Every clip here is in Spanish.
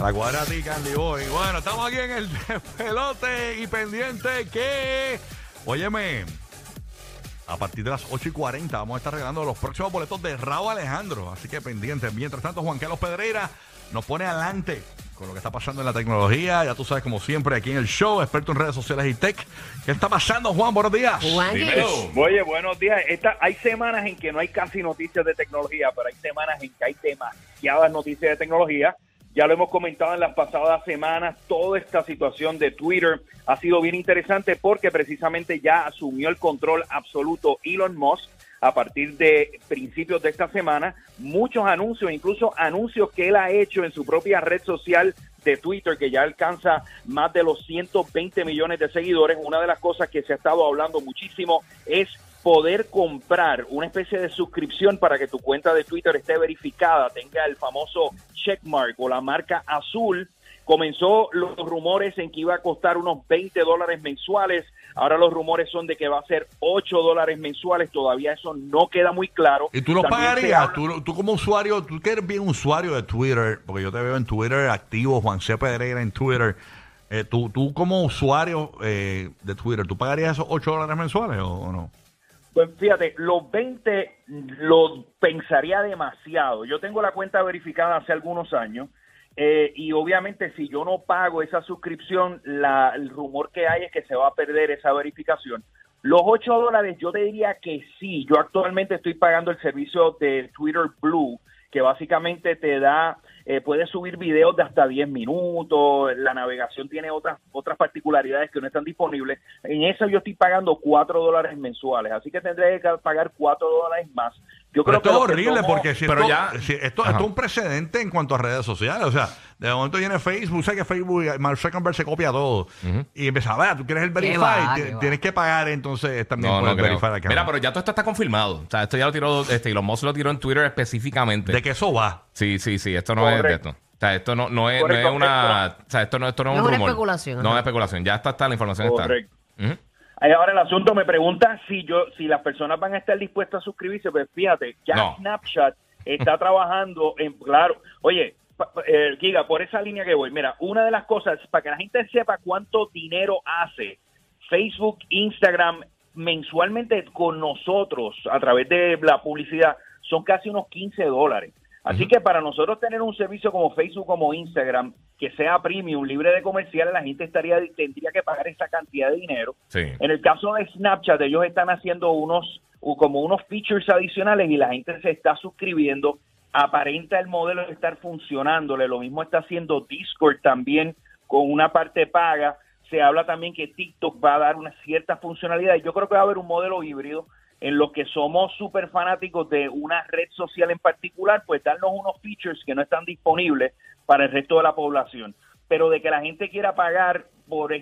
La cuadrática Andy Boy. Bueno, estamos aquí en el pelote y pendiente que. Óyeme, a partir de las 8 y 40 vamos a estar regalando los próximos boletos de Raúl Alejandro. Así que pendiente. Mientras tanto, Juan Carlos Pedreira nos pone adelante con lo que está pasando en la tecnología. Ya tú sabes, como siempre, aquí en el show, experto en redes sociales y tech. ¿Qué está pasando, Juan? Buenos días. Oye, buenos días. Esta, hay semanas en que no hay casi noticias de tecnología, pero hay semanas en que hay demasiadas noticias de tecnología. Ya lo hemos comentado en las pasadas semanas, toda esta situación de Twitter ha sido bien interesante porque precisamente ya asumió el control absoluto Elon Musk a partir de principios de esta semana. Muchos anuncios, incluso anuncios que él ha hecho en su propia red social de Twitter, que ya alcanza más de los 120 millones de seguidores. Una de las cosas que se ha estado hablando muchísimo es poder comprar una especie de suscripción para que tu cuenta de Twitter esté verificada, tenga el famoso checkmark o la marca azul. Comenzó los rumores en que iba a costar unos 20 dólares mensuales. Ahora los rumores son de que va a ser 8 dólares mensuales. Todavía eso no queda muy claro. ¿Y tú lo También pagarías? habla- ¿Tú, tú como usuario, tú que eres bien usuario de Twitter, porque yo te veo en Twitter activo, Juan C. Pedreira en Twitter. eh, tú, tú como usuario eh, de Twitter, ¿tú pagarías esos 8 dólares mensuales o no? Pues fíjate, los 20 lo pensaría demasiado. Yo tengo la cuenta verificada hace algunos años eh, y obviamente si yo no pago esa suscripción, la, el rumor que hay es que se va a perder esa verificación. Los 8 dólares yo diría que sí. Yo actualmente estoy pagando el servicio de Twitter Blue, que básicamente te da, eh, puedes subir videos de hasta 10 minutos, la navegación tiene otras otras particularidades que no están disponibles. En eso yo estoy pagando 4 dólares mensuales, así que tendré que pagar 4 dólares más. Yo Pero creo que esto es que horrible porque si Pero esto, ya- si esto, es un precedente en cuanto a redes sociales. O sea, de momento viene Facebook, sé que Facebook, Mark Zuckerberg se copia todo. Y empieza a ver, tú quieres el Verify, va, va. tienes que pagar, entonces también No, no puedes account. Mira, pero ya todo esto está confirmado. O sea, esto ya lo tiró, este, Elon Musk lo tiró en Twitter específicamente. De que eso va. Sí, sí, sí, esto no es de esto. O sea, esto no, no, es, no una... O sea, esto no, esto no es No un es una rumor. especulación, No es especulación. Ya está, está la información Correcto. está. Ujú. Ahí Ahora el asunto me pregunta si yo, si las personas van a estar dispuestas a suscribirse, pues fíjate, ya No. Snapchat está trabajando en, claro, oye, eh, Giga, por esa línea que voy, mira, una de las cosas, para que la gente sepa cuánto dinero hace Facebook, Instagram, mensualmente con nosotros, a través de la publicidad, son casi unos 15 dólares. Así que para nosotros tener un servicio como Facebook, como Instagram, que sea premium, libre de comerciales, la gente estaría tendría que pagar esa cantidad de dinero. Sí. En el caso de Snapchat, ellos están haciendo unos como unos features adicionales y la gente se está suscribiendo. Aparenta el modelo de estar funcionándole. Lo mismo está haciendo Discord también con una parte paga. Se habla también que TikTok va a dar una cierta funcionalidad. Yo creo que va a haber un modelo híbrido en los que somos súper fanáticos de una red social en particular, pues darnos unos features que no están disponibles para el resto de la población. Pero de que la gente quiera pagar por,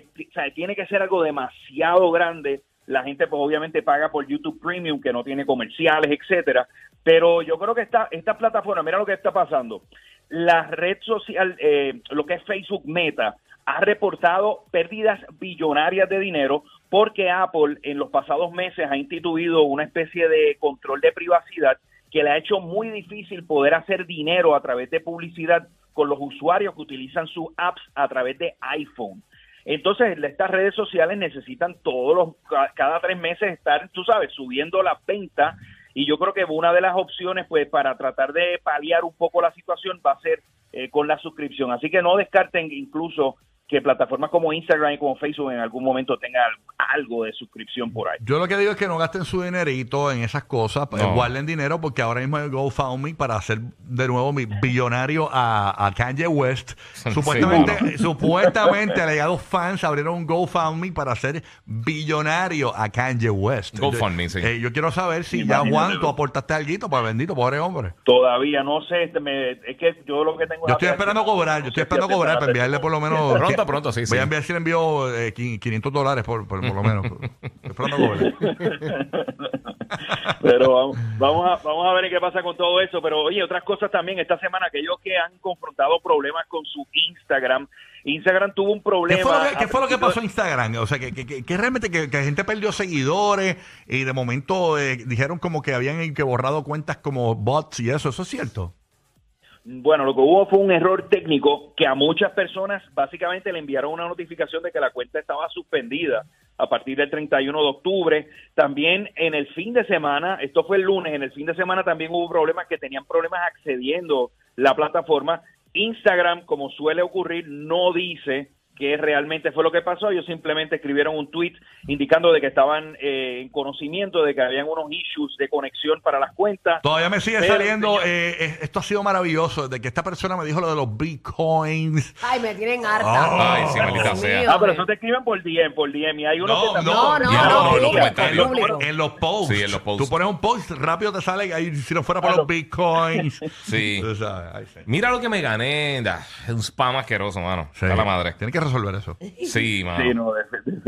tiene que ser algo demasiado grande. La gente pues obviamente paga por YouTube Premium, que no tiene comerciales, etcétera. Pero yo creo que esta, esta plataforma, mira lo que está pasando. La red social, eh, lo que es Facebook Meta, ha reportado pérdidas billonarias de dinero porque Apple en los pasados meses ha instituido una especie de control de privacidad que le ha hecho muy difícil poder hacer dinero a través de publicidad con los usuarios que utilizan sus apps a través de iPhone. Entonces, estas redes sociales necesitan todos los, ca- cada tres meses estar, tú sabes, subiendo las ventas. Y yo creo que una de las opciones, pues, para tratar de paliar un poco la situación va a ser eh, con la suscripción. Así que no descarten incluso que plataformas como Instagram y como Facebook en algún momento tengan algo de suscripción por ahí. Yo lo que digo es que no gasten su dinerito en esas cosas, pues, No. guarden dinero porque ahora mismo hay GoFundMe para hacer de nuevo mi billonario a, a Kanye West. Supuestamente, supuestamente alegados fans abrieron un GoFundMe para hacer billonario a Kanye West. GoFundMe, sí. Eh, yo quiero saber si ya Imagínate Juan tú. aportaste algo para bendito, pobre hombre. Todavía no sé, este, me- es que yo lo que tengo... Yo estoy esperando cobrar, yo estoy esperando cobrar para enviarle por lo menos. Pronto, pronto, sí, sí. Voy a enviar si le envío eh, qui- 500 dólares por, por, por lo menos. Pero vamos, vamos a, vamos a ver qué pasa con todo eso. Pero oye, otras cosas también esta semana, aquellos que han confrontado problemas con su Instagram. Instagram tuvo un problema. ¿Qué fue lo que, qué fue lo que a principio- pasó en Instagram? O sea, que, que, que- que realmente que, que la gente perdió seguidores y de momento eh, dijeron como que habían que borrado cuentas como bots y eso. ¿Eso es cierto? Bueno, lo que hubo fue un error técnico que a muchas personas básicamente le enviaron una notificación de que la cuenta estaba suspendida a partir del 31 de octubre. También en el fin de semana, esto fue el lunes, en el fin de semana también hubo problemas que tenían problemas accediendo la plataforma. Instagram, como suele ocurrir, no dice que realmente fue lo que pasó. Ellos simplemente escribieron un tweet indicando de que estaban eh, en conocimiento de que habían unos issues de conexión para las cuentas. Todavía me sigue Pero, saliendo. señor- eh, eh, esto ha sido maravilloso. De que esta persona me dijo lo de los bitcoins. Ay, me tienen harta. Oh. Ay, sí, maldita sea. mío, Ah, pero eso te escriben por DM, por DM. Y hay uno No, que también- No, no, Ya, no, no, en los público, comentarios. público. En los posts. Sí, en los posts. Tú pones un post, rápido te sale ahí si no fuera por los no. bitcoins. Sí. Ay. Mira lo que me gané. Da, Es un spam asqueroso, mano. Sí. A la madre. Tienen que resolver eso. Sí, mano. Sí, no, de-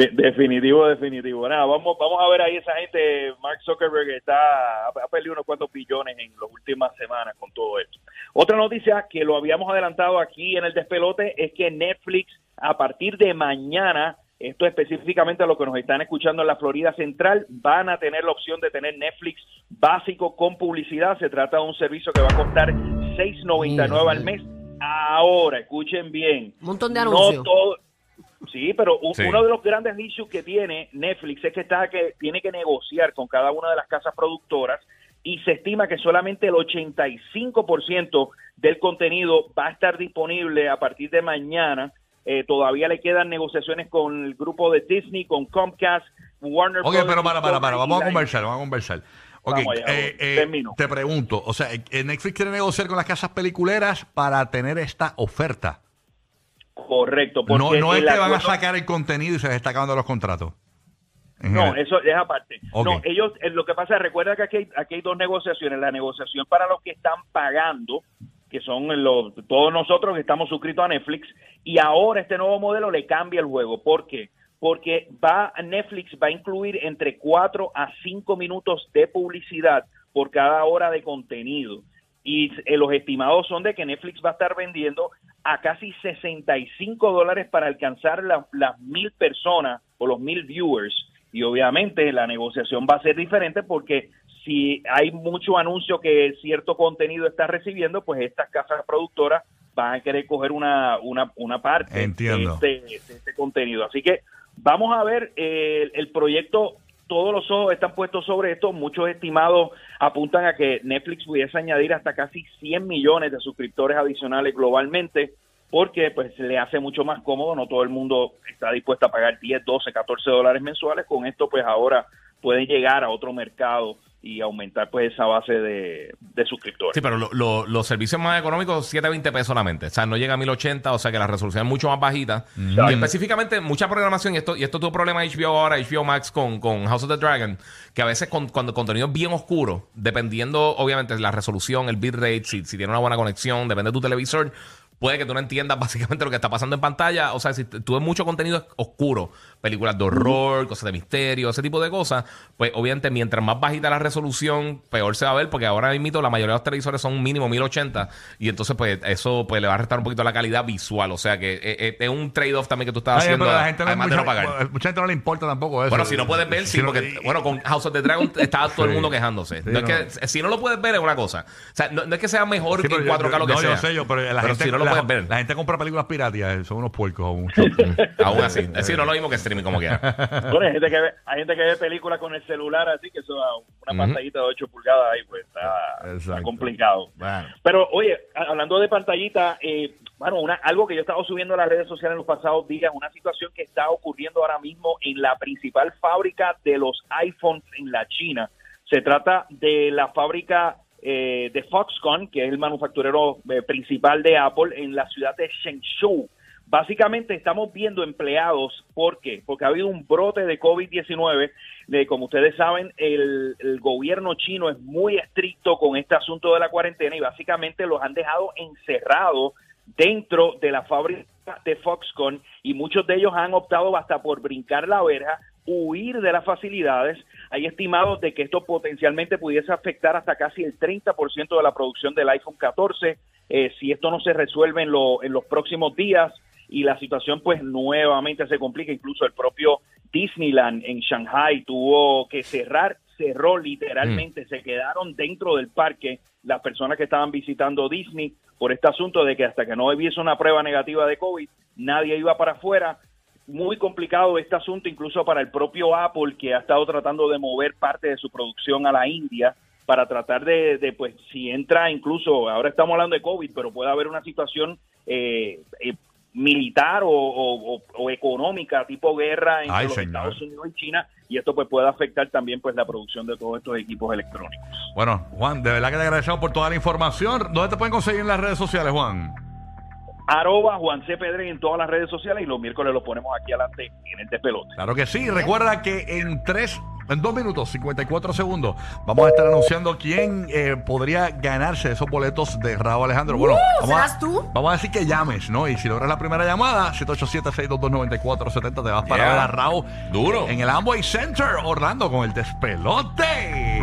de- definitivo, definitivo. Nada, vamos, vamos a ver ahí esa gente. Mark Zuckerberg está ha, perdido unos cuantos billones en las últimas semanas con todo esto. Otra noticia que lo habíamos adelantado aquí en el despelote es que Netflix a partir de mañana, esto específicamente a los que nos están escuchando en la Florida Central, van a tener la opción de tener Netflix básico con publicidad. Se trata de un servicio que va a costar 6.99 al mes. Ahora, escuchen bien. Un montón de No anuncios. todo- Sí, pero Sí. uno de los grandes issues que tiene Netflix es que está que tiene que negociar con cada una de las casas productoras y se estima que solamente el 85% del contenido va a estar disponible a partir de mañana. Eh, todavía le quedan negociaciones con el grupo de Disney, con Comcast, Warner Ok, Brothers, pero para, para, para, vamos a conversar, vamos a conversar. Ok, Vamos allá, eh, eh, termino. te pregunto, o sea, eh, Netflix quiere negociar con las casas peliculeras para tener esta oferta. Correcto. No, porque no es que van a sacar el contenido y se les está acabando los contratos. No, eso es aparte. No, ellos, lo que pasa, recuerda que aquí hay, aquí hay dos negociaciones. La negociación para los que están pagando, que son los, todos nosotros que estamos suscritos a Netflix, y ahora este nuevo modelo le cambia el juego. ¿Por qué? Porque va, Netflix va a incluir entre 4 a 5 minutos de publicidad por cada hora de contenido. Y eh, los estimados son de que Netflix va a estar vendiendo a casi 65 dólares para alcanzar la- las mil personas o los mil viewers. Y obviamente la negociación va a ser diferente porque si hay mucho anuncio que cierto contenido está recibiendo, pues estas casas productoras van a querer coger una, una, una parte Entiendo. de este, de este contenido. Así que vamos a ver eh, el, el proyecto. Todos los ojos están puestos sobre esto. Muchos estimados apuntan a que Netflix pudiese añadir hasta casi 100 millones de suscriptores adicionales globalmente, porque pues le hace mucho más cómodo. No todo el mundo está dispuesto a pagar 10, 12, 14 dólares mensuales. Con esto, pues ahora pueden llegar a otro mercado y aumentar pues esa base de, de suscriptores. Sí, pero lo- lo- los servicios más económicos, 720 pesos solamente. O sea, no llega a 1080, o sea que la resolución es mucho más bajita. Y específicamente, mucha programación, y esto, y esto tuvo problema HBO ahora, HBO Max con, con House of the Dragon, que a veces con, cuando contenido es bien oscuro, dependiendo, obviamente, de la resolución, el bitrate, si, si tiene una buena conexión, depende de tu televisor. Puede que tú no entiendas básicamente lo que está pasando en pantalla. O sea, si tú ves mucho contenido oscuro, películas de horror, cosas de misterio, ese tipo de cosas, pues obviamente mientras más bajita la resolución, peor se va a ver, porque ahora mismo la mayoría de los televisores son mínimo 1080 y entonces pues eso pues le va a restar un poquito la calidad visual. O sea que eh, eh, es un trade-off también que tú estás Ay, haciendo, pero la gente no, además de no pagar. mucha gente no le importa tampoco eso. Bueno, si no puedes ver, sí, Si no- porque, bueno, con House of the Dragon está todo el Sí. mundo quejándose. Sí, no es no. que, si no lo puedes ver, es una cosa. O sea, no, no es que sea mejor que en pero yo- 4K lo que no, sea. yo sé yo, pero la gente, si no lo puedes ver. La gente compra películas piratas, son unos puercos aún. Aún así. Es decir, no es lo mismo que streaming como quiera. Bueno, hay gente que ve, hay gente que ve películas con el celular así que eso a una pantallita de 8 pulgadas ahí pues está, complicado. Bueno. Pero oye, hablando de pantallita, eh, bueno, una, algo que yo he estado subiendo a las redes sociales en los pasados días, una situación que está ocurriendo ahora mismo en la principal fábrica de los iPhones en la China. Se trata de la fábrica eh, de Foxconn, que es el manufacturero eh, principal de Apple en la ciudad de Shenzhou. Básicamente estamos viendo empleados, ¿por qué? Porque ha habido un brote de COVID-19. De, como ustedes saben, el, el gobierno chino es muy estricto con este asunto de la cuarentena y básicamente los han dejado encerrados dentro de la fábrica de Foxconn y muchos de ellos han optado hasta por brincar la verja, huir de las facilidades. Hay estimados de que esto potencialmente pudiese afectar hasta casi el 30% de la producción del iPhone 14 eh, si esto no se resuelve en, lo- en los próximos días y la situación pues nuevamente se complica. Incluso el propio Disneyland en Shanghai tuvo que cerrar, cerró literalmente, se quedaron dentro del parque las personas que estaban visitando Disney por este asunto de que hasta que no hubiese una prueba negativa de COVID, nadie iba para afuera. Muy complicado este asunto incluso para el propio Apple que ha estado tratando de mover parte de su producción a la India para tratar de, de, pues, si entra incluso, ahora estamos hablando de COVID, pero puede haber una situación eh, eh, militar o, o- económica, tipo guerra entre Ay, los señor. Estados Unidos y China, y esto pues puede afectar también pues la producción de todos estos equipos electrónicos. Bueno, Juan, de verdad que te agradecemos por toda la información. ¿Dónde te pueden conseguir en las redes sociales, Juan? Arroba Juan C. Pedre en todas las redes sociales y los miércoles lo ponemos aquí adelante en el despelote. Claro que sí. Recuerda que en tres, en dos minutos, 54 segundos, vamos a estar anunciando quién eh, podría ganarse esos boletos de Raúl Alejandro. Bueno, vamos a, ¿serás tú? vamos a decir que llames, ¿no? Y si logras la primera llamada, 787-622-9470, te vas para Yeah. ver a Raúl Duro. en el Amway Center, Orlando, con el despelote.